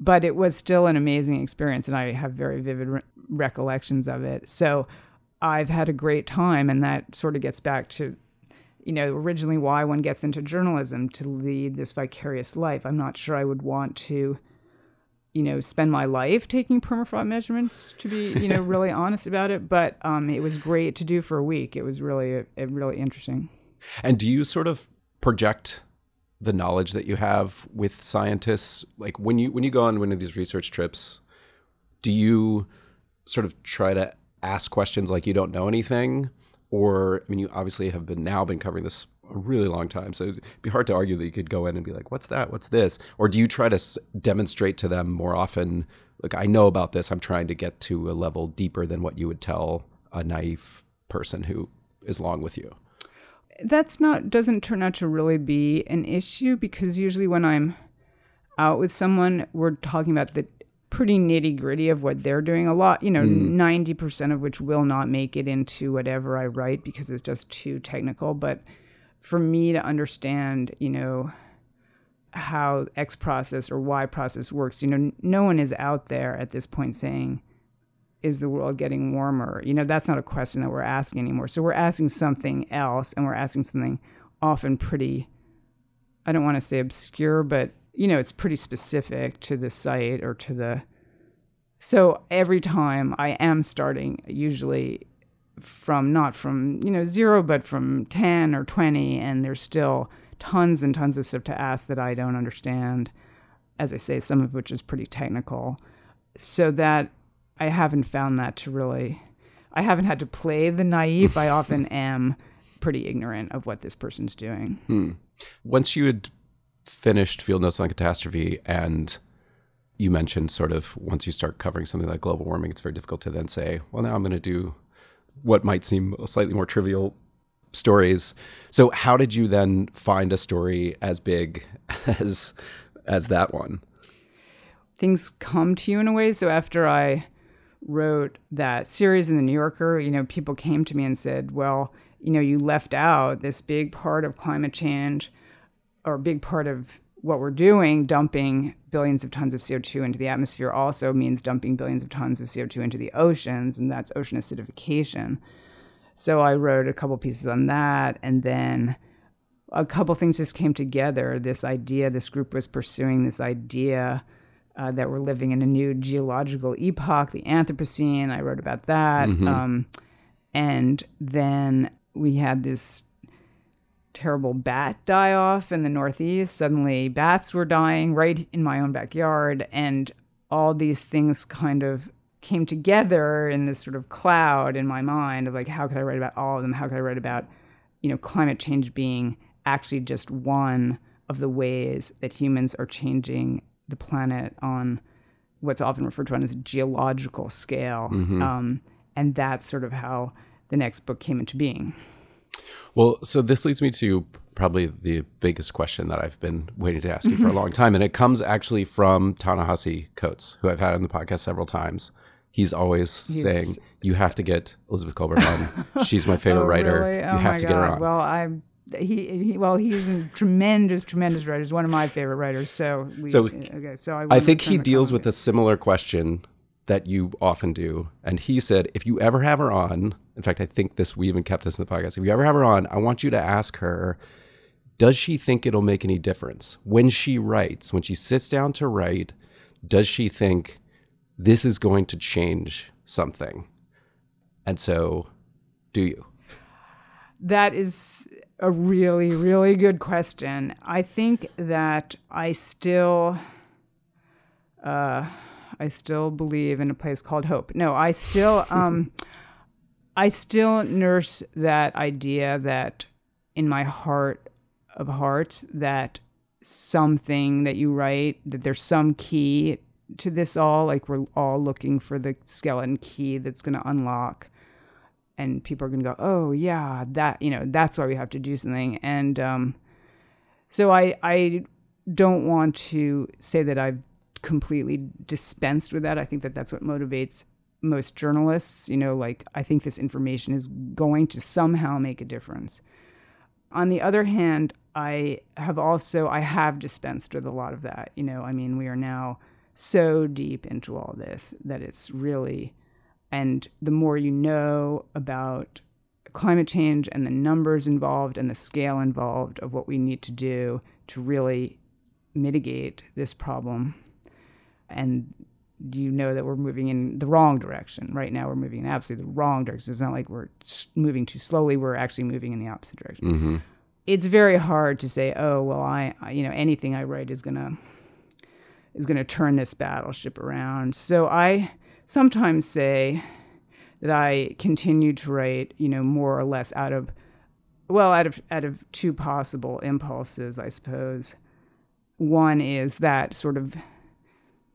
but it was still an amazing experience and I have very vivid re- recollections of it. So I've had a great time and that sort of gets back to you know originally why one gets into journalism to lead this vicarious life. I'm not sure I would want to you know spend my life taking permafrost measurements to be you know really honest about it, but um, it was great to do for a week. It was really a, really interesting. And do you sort of project the knowledge that you have with scientists? Like when you when you go on one of these research trips do you sort of try to ask questions like you don't know anything? Or i mean you obviously have been now been covering this a really long time so it'd be hard to argue that you could go in and be like what's that? What's this? Or do you try to s- demonstrate to them more often like i know about this. I'm trying to get to a level deeper than what you would tell a naive person who is along with you that's not doesn't turn out to really be an issue because usually when I'm out with someone, we're talking about the pretty nitty gritty of what they're doing. A lot, you know, mm. ninety mm. percent of which will not make it into whatever I write because it's just too technical. But for me to understand, you know, how X process or Y process works, you know, no one is out there at this point saying is the world getting warmer? You know, that's not a question that we're asking anymore. So we're asking something else, and we're asking something often pretty, I don't want to say obscure, but, you know, it's pretty specific to the site or to the. So every time I am starting, usually from not from, you know, zero, but from 10 or 20, and there's still tons and tons of stuff to ask that I don't understand. As I say, some of which is pretty technical. So that I haven't found that to really. I haven't had to play the naive. I often am pretty ignorant of what this person's doing. Hmm. Once you had finished Field Notes on Catastrophe and you mentioned sort of once you start covering something like global warming, it's very difficult to then say, well, now I'm going to do what might seem slightly more trivial stories. So, how did you then find a story as big as as that one? Things come to you in a way. So after I wrote that series in the New Yorker, you know, people came to me and said, "Well, you know, you left out this big part of climate change, or big part of what we're doing, dumping billions of tons of CO2 into the atmosphere also means dumping billions of tons of CO2 into the oceans, and that's ocean acidification. So I wrote a couple pieces on that, and then a couple things just came together. This idea, this group was pursuing this idea uh, that we're living in a new geological epoch, the Anthropocene. I wrote about that. Mm-hmm. Um, and then we had this terrible bat die off in the Northeast. Suddenly, bats were dying right in my own backyard. And all these things kind of came together in this sort of cloud in my mind of like, how could I write about all of them? How could I write about, you know, climate change being actually just one of the ways that humans are changing the planet on what's often referred to as a geological scale. Um, and that's sort of how the next book came into being. Well, so this leads me to probably the biggest question that I've been waiting to ask you for a long time. And it comes actually from Ta-Nehisi Coates, who I've had on the podcast several times. He's always saying, You have to get Elizabeth Kolbert on. She's my favorite Oh, writer. really? You Oh, have to get her on. Well, I'm. He, he well he's a tremendous tremendous writer. He's one of my favorite writers. So we, So, okay. So I, I think he deals with a similar question that you often do. And he said, if you ever have her on, in fact, I think this, we even kept this in the podcast. If you ever have her on, I want you to ask her, does she think it'll make any difference when she writes, when she sits down to write? Does she think this is going to change something? And so, do you? That is a really, really good question. I think that I still, uh, I still believe in a place called hope. No, I still, um, I still nurse that idea that in my heart of hearts that something that you write that there's some key to this all. Like we're all looking for the skeleton key that's going to unlock and people are going to go, "Oh yeah, that you know that's why we have to do something." And um, so I I don't want to say that I've completely dispensed with that. I think that that's what motivates most journalists. You know, like I think this information is going to somehow make a difference. On the other hand, I have also I have dispensed with a lot of that. You know, I mean, we are now so deep into all this that it's really and the more you know about climate change and the numbers involved and the scale involved of what we need to do to really mitigate this problem. And you know that we're moving in the wrong direction. Right now we're moving in absolutely the wrong direction. It's not like we're moving too slowly. We're actually moving in the opposite direction. Mm-hmm. it's very hard to say oh well I, I you know anything i write is going to is going to turn this battleship around. So i sometimes say that i continue to write you know more or less out of well out of out of two possible impulses i suppose one is that sort of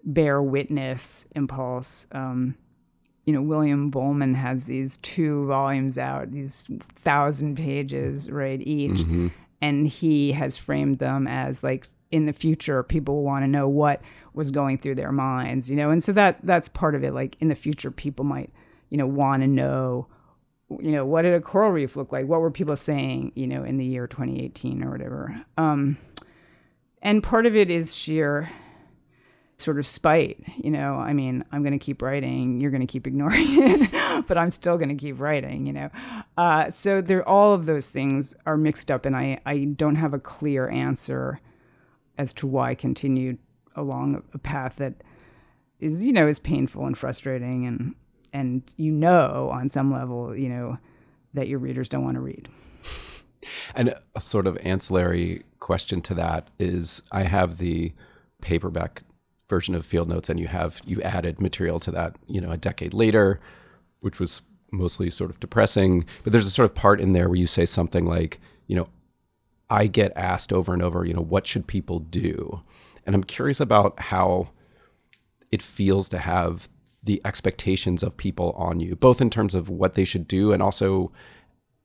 bear witness impulse um, you know, William Vollmann has these two volumes out, these thousand pages, right, each. And he has framed them as like in the future, people want to know what was going through their minds, you know, and so that that's part of it. Like in the future, people might, you know, want to know, you know, what did a coral reef look like? What were people saying, you know, in the year 2018 or whatever? Um, and part of it is sheer sort of spite. You know, I mean, I'm going to keep writing. You're going to keep ignoring it, but I'm still going to keep writing. You know, uh, so there, all of those things are mixed up, and I, I don't have a clear answer as to why I continue along a path that is, you know, is painful and frustrating, and and you know, on some level, you know, that your readers don't want to read. And a sort of ancillary question to that is I have the paperback version of Field Notes and you have you added material to that, you know, a decade later, which was mostly sort of depressing, but there's a sort of part in there where you say something like, you know, I get asked over and over, you know, what should people do? And I'm curious about how it feels to have the expectations of people on you, both in terms of what they should do and also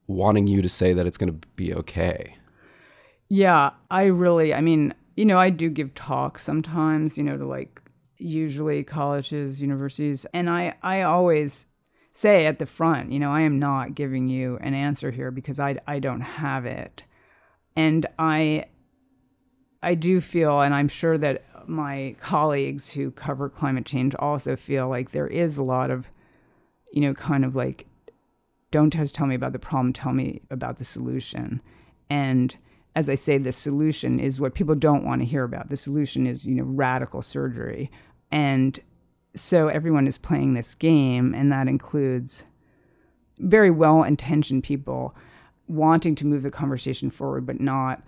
wanting you to say that it's going to be okay. Yeah, I really, I mean, you know, I do give talks sometimes, you know, to like usually colleges, universities, and I, I always say at the front, you know, I am not giving you an answer here because I, I don't have it. And I, I do feel, and I'm sure that my colleagues who cover climate change also feel like there is a lot of, you know, kind of like, don't just tell me about the problem, tell me about the solution. And as I say, the solution is what people don't want to hear about. The solution is, you know, radical surgery. And so everyone is playing this game, and that includes very well intentioned people wanting to move the conversation forward, but not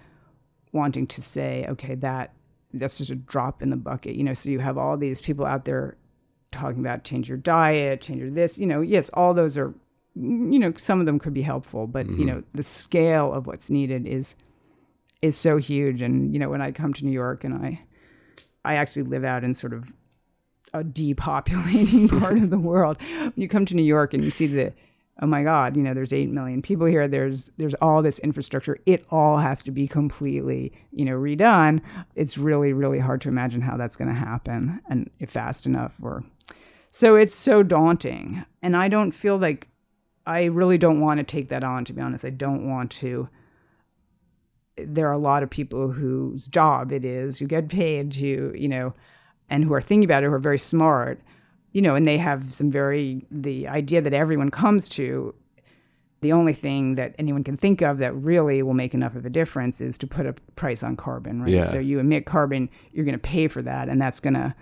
wanting to say, okay, that that's just a drop in the bucket. You know, so you have all these people out there talking about change your diet, change your this, you know, yes, all those are you know, some of them could be helpful, but mm-hmm. you know, the scale of what's needed is is so huge. And you know, when I come to New York and I I actually live out in sort of a depopulating part of the world. When you come to New York and you see the oh my god you know there's 8 million people here. There's there's all this infrastructure. It all has to be completely you know redone. It's really really hard to imagine how that's going to happen and if fast enough or so it's so daunting. And i don't feel like i really don't want to take that on to be honest. I don't want to. There are a lot of people whose job it is you get paid to you know and who are thinking about it who are very smart you know, and they have some very, the idea that everyone comes to, the only thing that anyone can think of that really will make enough of a difference is to put a price on carbon, right? Yeah. So you emit carbon, you're going to pay for that, and that's going to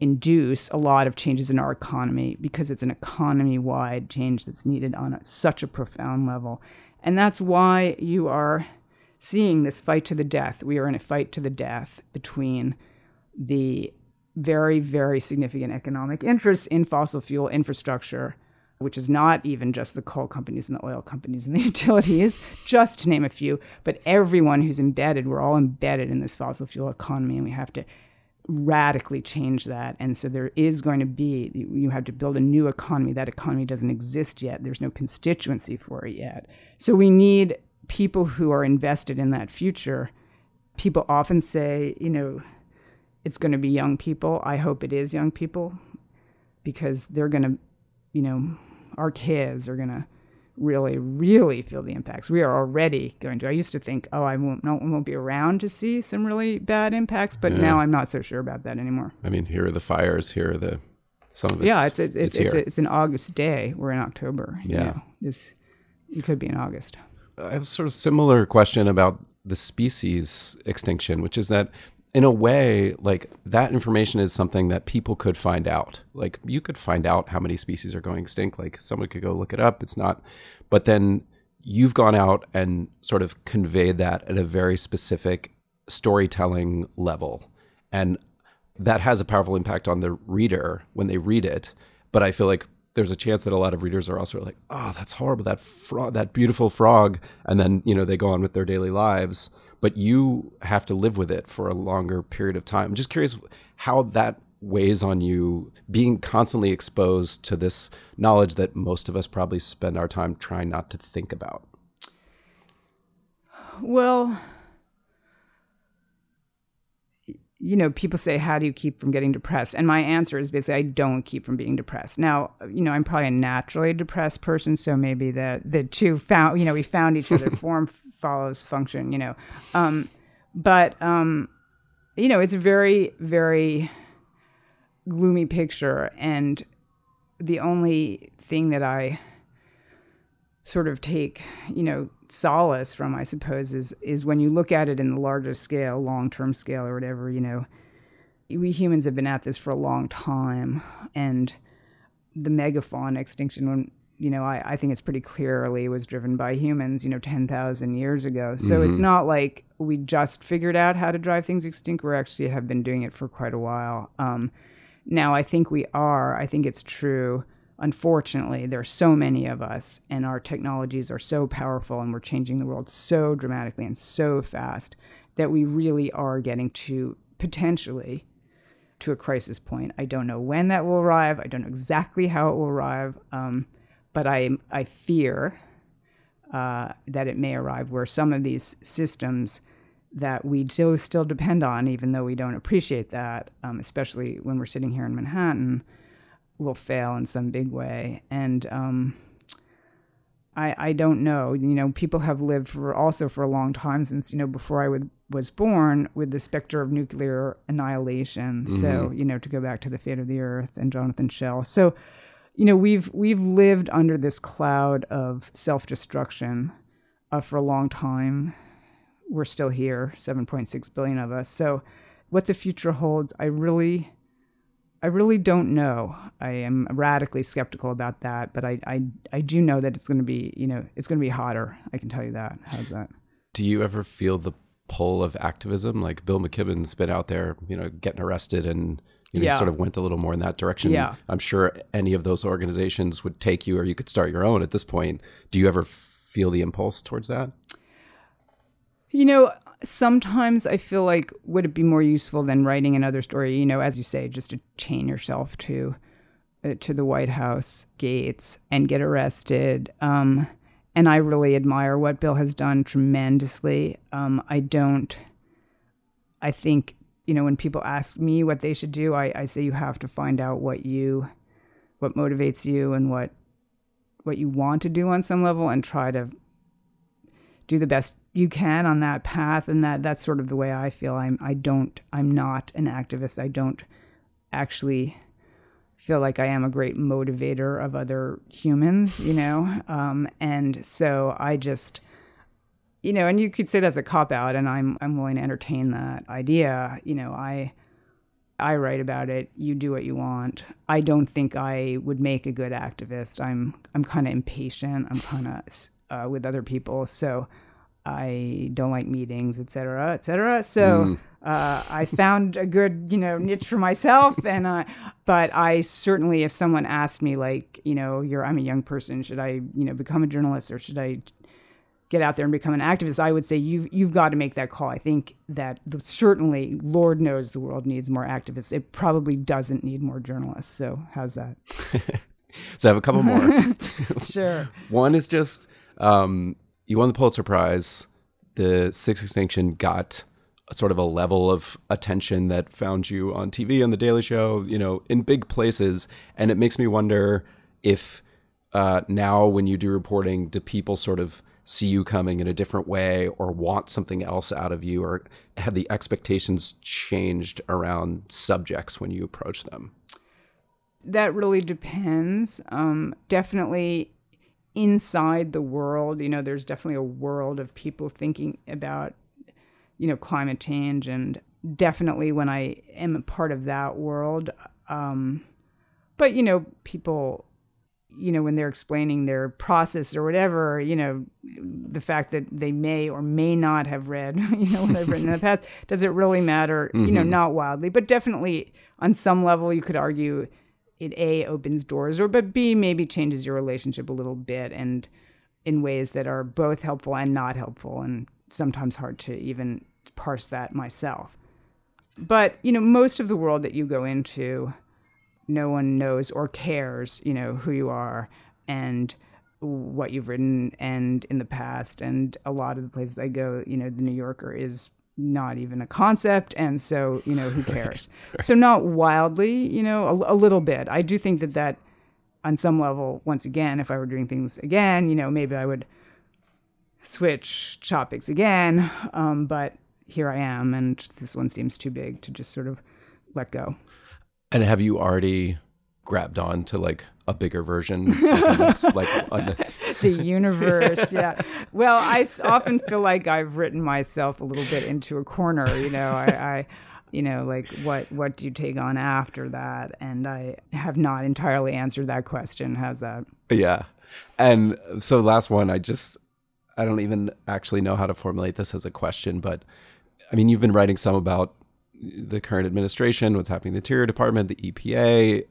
induce a lot of changes in our economy because it's an economy wide change that's needed on a, such a profound level. And that's why you are seeing this fight to the death. We are in a fight to the death between the very, very significant economic interests in fossil fuel infrastructure, which is not even just the coal companies and the oil companies and the utilities, just to name a few, but everyone who's embedded, we're all embedded in this fossil fuel economy, and we have to radically change that. And so there is going to be, you have to build a new economy. That economy doesn't exist yet, there's no constituency for it yet. So we need people who are invested in that future. People often say, you know, it's going to be young people. I hope it is young people because they're going to, you know, our kids are going to really, really feel the impacts. We are already going to. I used to think, oh, I won't, no, won't be around to see some really bad impacts, but yeah. now I'm not so sure about that anymore. I mean, here are the fires. Here are the some of it. Yeah, it's it's it's it's, it's, it's, an August day. We're in October. Yeah, you know, this it could be in August. I have a sort of similar question about the species extinction, which is that in a way, like that information is something that people could find out. Like you could find out how many species are going extinct. Like someone could go look it up. It's not, but then you've gone out and sort of conveyed that at a very specific storytelling level. And that has a powerful impact on the reader when they read it. But I feel like there's a chance that a lot of readers are also like, oh, that's horrible. That frog, that beautiful frog. And then, you know, they go on with their daily lives but you have to live with it for a longer period of time. I'm just curious how that weighs on you being constantly exposed to this knowledge that most of us probably spend our time trying not to think about. Well, you know, people say, How do you keep from getting depressed? And my answer is basically, I don't keep from being depressed. Now, you know, I'm probably a naturally depressed person, so maybe the, the two found, you know, we found each other, form follows function, you know. Um, but, um, you know, it's a very, very gloomy picture. And the only thing that I sort of take, you know, solace from, I suppose, is is when you look at it in the larger scale, long term scale, or whatever. You know, we humans have been at this for a long time, and the megafauna extinction, when you know, I, I think it's pretty clearly was driven by humans, you know, 10,000 years ago. So mm-hmm. it's not like we just figured out how to drive things extinct. We actually have been doing it for quite a while. Um, now, I think we are. I think it's true unfortunately, there are so many of us, and our technologies are so powerful, and we're changing the world so dramatically and so fast that we really are getting to potentially to a crisis point. I don't know when that will arrive. I don't know exactly how it will arrive, um, but I I fear uh, that it may arrive where some of these systems that we still still depend on, even though we don't appreciate that, um, especially when we're sitting here in Manhattan, will fail in some big way. And um, I, I don't know. You know, people have lived for also for a long time since you know before I would, was born with the specter of nuclear annihilation. Mm-hmm. So you know, to go back to the fate of the Earth and Jonathan Schell. So you know, we've we've lived under this cloud of self destruction uh, for a long time. We're still here, 7.6 billion of us. So, what the future holds, I really I really don't know. I am radically skeptical about that, but I, I, I do know that it's going to be, you know, it's going to be hotter. I can tell you that. How's that? Do you ever feel the pull of activism? Like Bill McKibben's been out there, you know, getting arrested and you know, yeah. sort of went a little more in that direction. Yeah. I'm sure any of those organizations would take you or you could start your own at this point. Do you ever feel the impulse towards that? You know, sometimes I feel like would it be more useful than writing another story? You know, as you say, just to chain yourself to uh, to the White House gates and get arrested. Um, and I really admire what Bill has done tremendously. Um, I don't. I think you know when people ask me what they should do, I, I say you have to find out what you, what motivates you, and what what you want to do on some level, and try to do the best you can on that path and that that's sort of the way I feel I'm I don't I'm not an activist I don't actually feel like I am a great motivator of other humans you know um, and so I just you know and you could say that's a cop out and I'm I'm willing to entertain that idea you know I I write about it. You do what you want. I don't think I would make a good activist. I'm I'm kind of impatient. I'm kind of uh, with other people, so I don't like meetings, et cetera, et cetera. So mm. uh, I found a good, you know, niche for myself. And uh, but I certainly, if someone asked me, like, you know, you're, I'm a young person, should I, you know, become a journalist or should I get out there and become an activist? I would say you you've got to make that call. I think that the, certainly, Lord knows the world needs more activists. It probably doesn't need more journalists. So how's that? so I have a couple more. sure. One is just. Um, you won the Pulitzer Prize. The Sixth Extinction got sort of a level of attention that found you on TV on The Daily Show, you know, in big places. And it makes me wonder if uh, now when you do reporting, do people sort of see you coming in a different way or want something else out of you or have the expectations changed around subjects when you approach them? That really depends. Um, definitely inside the world, you know, there's definitely a world of people thinking about, you know, climate change. And definitely when I am a part of that world, um, but, you know, people, you know, when they're explaining their process or whatever, you know, the fact that they may or may not have read, you know, what I've written in the past, does it really matter? Mm-hmm. You know, mm-hmm. not wildly, but definitely on some level, you could argue it a opens doors or but b maybe changes your relationship a little bit and in ways that are both helpful and not helpful and sometimes hard to even parse that myself. But you know most of the world that you go into no one knows or cares you know who you are and what you've written and in the past and a lot of the places i go you know the new yorker is not even a concept and so you know who cares? right. so not wildly you know a, a, little bit. I do think that that on some level once again if i were doing things again you know maybe i would switch topics again um, but here i am and this one seems too big to just sort of let go. And have you already grabbed on to like a bigger version like the... the universe yeah. Well i often feel like i've written myself a little bit into a corner you know I, I you know like what what do you take on after that? And i have not entirely answered that question. How's that? Yeah. And so last one i just i don't even actually know how to formulate this as a question but i mean you've been writing some about the current administration what's happening in the interior department the epa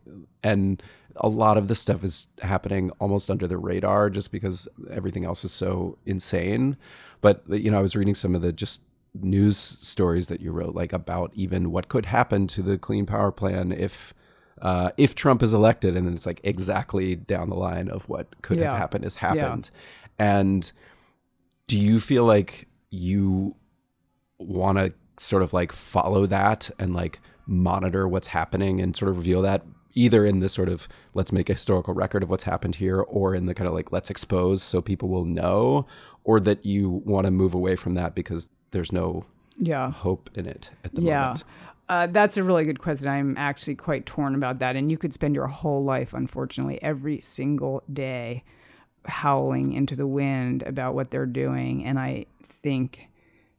and a lot of this stuff is happening almost under the radar just because everything else is so insane. But you know, I was reading some of the just news stories that you wrote, like about even what could happen to the Clean Power Plan if uh, if Trump is elected, and then it's like exactly down the line of what could Yeah. have happened has happened. And do you feel like you want to sort of like follow that and like monitor what's happening and sort of reveal that either in this sort of let's make a historical record of what's happened here or in the kind of like let's expose so people will know or that you want to move away from that because there's no Yeah. hope in it at the yeah. moment Uh, that's a really good question. I'm actually quite torn about that. And you could spend your whole life, unfortunately, every single day howling into the wind about what they're doing. And I think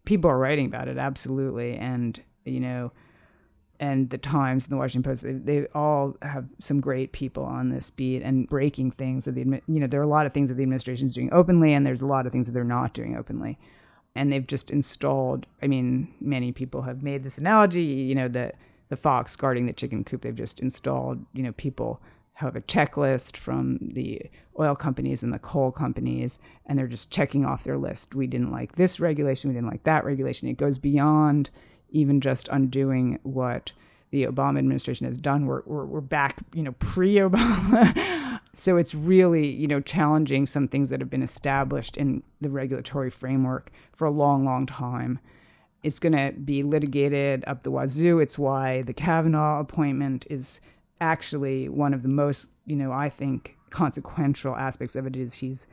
people are writing about it, absolutely. And, you know, and the Times and the Washington Post, they, they all have some great people on this beat and breaking things that the you know, there are a lot of things that the administration is doing openly, and there's a lot of things that they're not doing openly. And they've just installed i mean many people have made this analogy you know the the fox guarding the chicken coop they've just installed you know people have a checklist from the oil companies and the coal companies and they're just checking off their list. We didn't like this regulation we didn't like that regulation. It goes beyond even just undoing what the Obama administration has done. We're, we're, we're back, you know, pre-Obama. so it's really, you know, challenging some things that have been established in the regulatory framework for a long, long time. It's going to be litigated up the wazoo. It's why the Kavanaugh appointment is actually one of the most, you know, I think consequential aspects of it is he's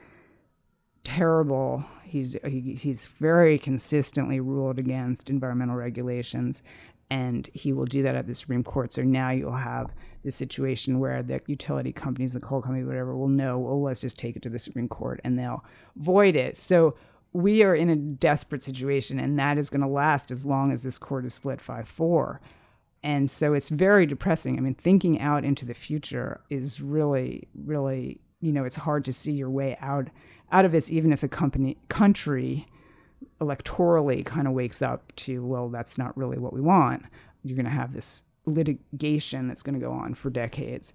terrible. He's he, he's very consistently ruled against environmental regulations, and he will do that at the Supreme Court. So now you'll have this situation where the utility companies, the coal company, whatever, will know. Well, let's just take it to the Supreme Court, and they'll void it. So we are in a desperate situation, and that is going to last as long as this court is split five four. And so it's very depressing. I mean, thinking out into the future is really, really, you know, it's hard to see your way out out of this, even if the company country electorally kind of wakes up to, well, that's not really what we want. You're going to have this litigation that's going to go on for decades.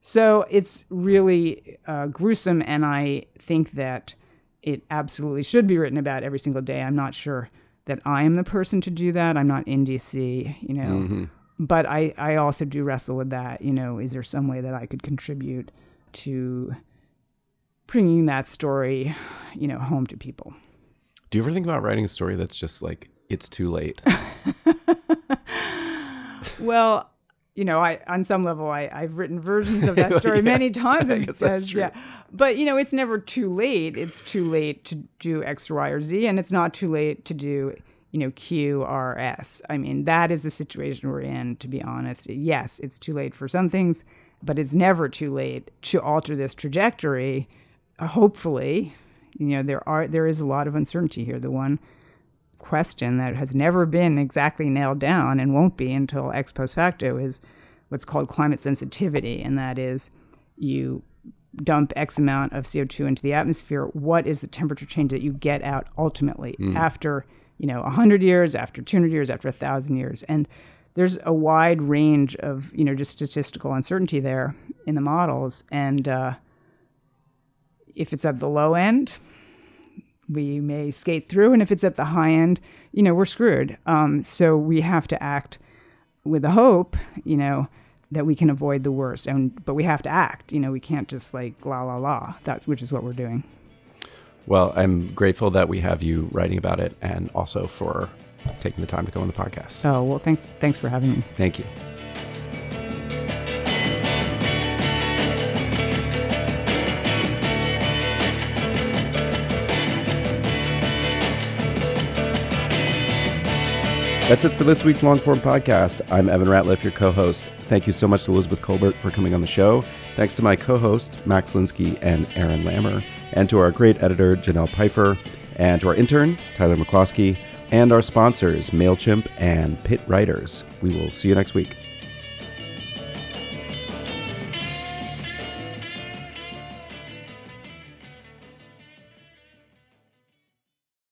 So it's really uh, gruesome, and I think that it absolutely should be written about every single day. I'm not sure that I am the person to do that. I'm not in DC, you know. But I, I also do wrestle with that. You know, is there some way that I could contribute to bringing that story, you know, home to people? do you ever think about writing a story that's just like it's too late Well, you know, I on some level I, I've written versions of that story many times. As- that's as- true. Yeah. But you know, it's never too late. It's too late to do X, Y, or Z, and it's not too late to do, you know, Q, R, S. I mean, that is the situation we're in, to be honest. Yes, it's too late for some things, but it's never too late to alter this trajectory. Hopefully, you know, there are there is a lot of uncertainty here. The one question that has never been exactly nailed down and won't be until ex post facto is what's called climate sensitivity, and that is you dump X amount of CO2 into the atmosphere. What is the temperature change that you get out ultimately after you know 100 years, after 200 years, after 1,000 years? And there's a wide range of you know just statistical uncertainty there in the models, and uh, if it's at the low end, we may skate through, and if it's at the high end, you know, we're screwed. Um, so we have to act with the hope, you know, that we can avoid the worst. And but we have to act. You know, we can't just like la la la. That which is what we're doing. well i'm grateful that we have you writing about it and also for taking the time to go on the podcast Oh well, thanks thanks for having me. thank you That's it for this week's long form podcast. I'm Evan Ratliff, your co host. Thank you so much to Elizabeth Kolbert for coming on the show. Thanks to my co hosts, Max Linsky and Aaron Lammer, and to our great editor, Janelle Pfeiffer, and to our intern, Tyler McCloskey, and our sponsors, MailChimp and Pit Writers. We will see you next week.